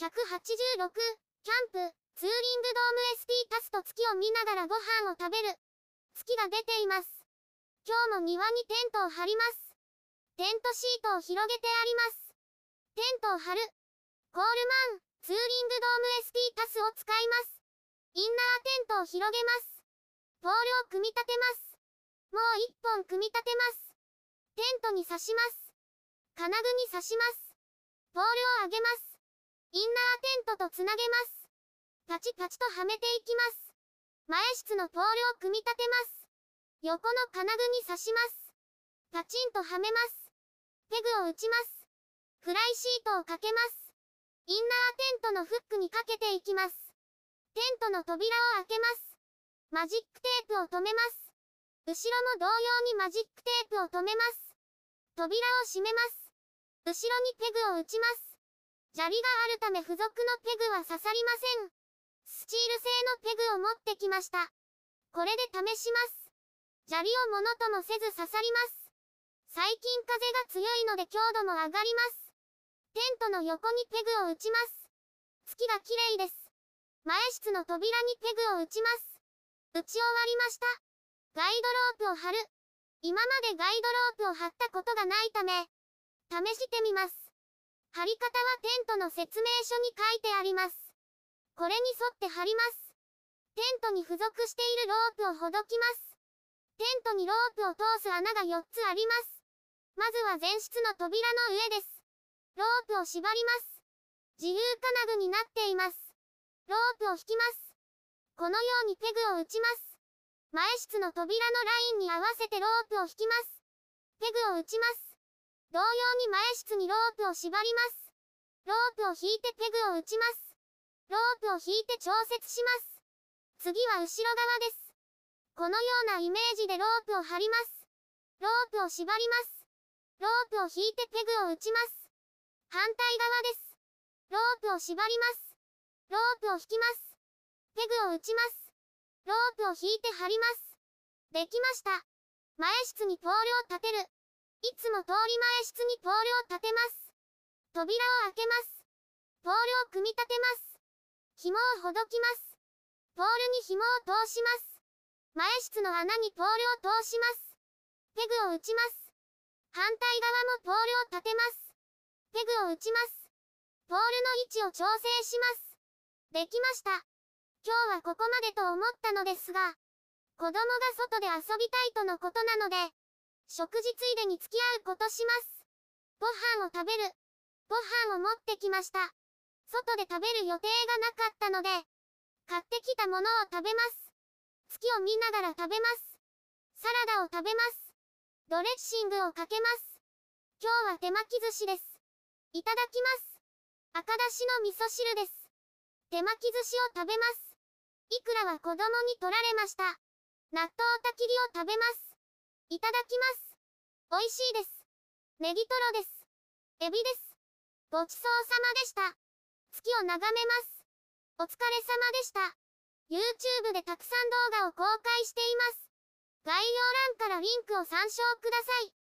186、キャンプ、ツーリングドーム ST タスと月を見ながらご飯を食べる。月が出ています。今日も庭にテントを張ります。テントシートを広げてあります。テントを張る。コールマン、ツーリングドーム ST タスを使います。インナーテントを広げます。ポールを組み立てます。もう一本組み立てます。テントに刺します。金具に刺します。ポールを上げます。インナーテントとつなげます。パチパチとはめていきます。前室のポールを組み立てます。横の金具に刺します。パチンとはめます。ペグを打ちます。フライシートをかけます。インナーテントのフックにかけていきます。テントの扉を開けます。マジックテープを止めます。後ろも同様にマジックテープを止めます。扉を閉めます。後ろにペグを打ちます。砂利があるため付属のペグは刺さりません。スチール製のペグを持ってきました。これで試します。砂利をものともせず刺さります。最近風が強いので強度も上がります。テントの横にペグを打ちます。月が綺麗です。前室の扉にペグを打ちます。打ち終わりました。ガイドロープを貼る。今までガイドロープを貼ったことがないため、試してみます。貼り方はテントの説明書に書いてあります。これに沿って貼ります。テントに付属しているロープをほどきます。テントにロープを通す穴が4つあります。まずは前室の扉の上です。ロープを縛ります。自由金具になっています。ロープを引きます。このようにペグを打ちます。前室の扉のラインに合わせてロープを引きます。ペグを打ちます。同様に前室にロープを縛ります。ロープを引いてペグを打ちます。ロープを引いて調節します。次は後ろ側です。このようなイメージでロープを張ります。ロープを縛ります。ロープを引いてペグを打ちます。反対側です。ロープを縛ります。ロープを引きます。ペグを打ちます。ロープを引いて張ります。できました。前室にポールを立てる。いつも通り前室にポールを立てます。扉を開けます。ポールを組み立てます。紐をほどきます。ポールに紐を通します。前室の穴にポールを通します。ペグを打ちます。反対側もポールを立てます。ペグを打ちます。ポールの位置を調整します。できました。今日はここまでと思ったのですが、子供が外で遊びたいとのことなので、食事ついでに付き合うことします。ご飯を食べる。ご飯を持ってきました。外で食べる予定がなかったので、買ってきたものを食べます。月を見ながら食べます。サラダを食べます。ドレッシングをかけます。今日は手巻き寿司です。いただきます。赤だしの味噌汁です。手巻き寿司を食べます。いくらは子供に取られました。納豆たきりを食べます。いただきます。美味しいです。ネギトロです。エビです。ごちそうさまでした。月を眺めます。お疲れ様でした。YouTube でたくさん動画を公開しています。概要欄からリンクを参照ください。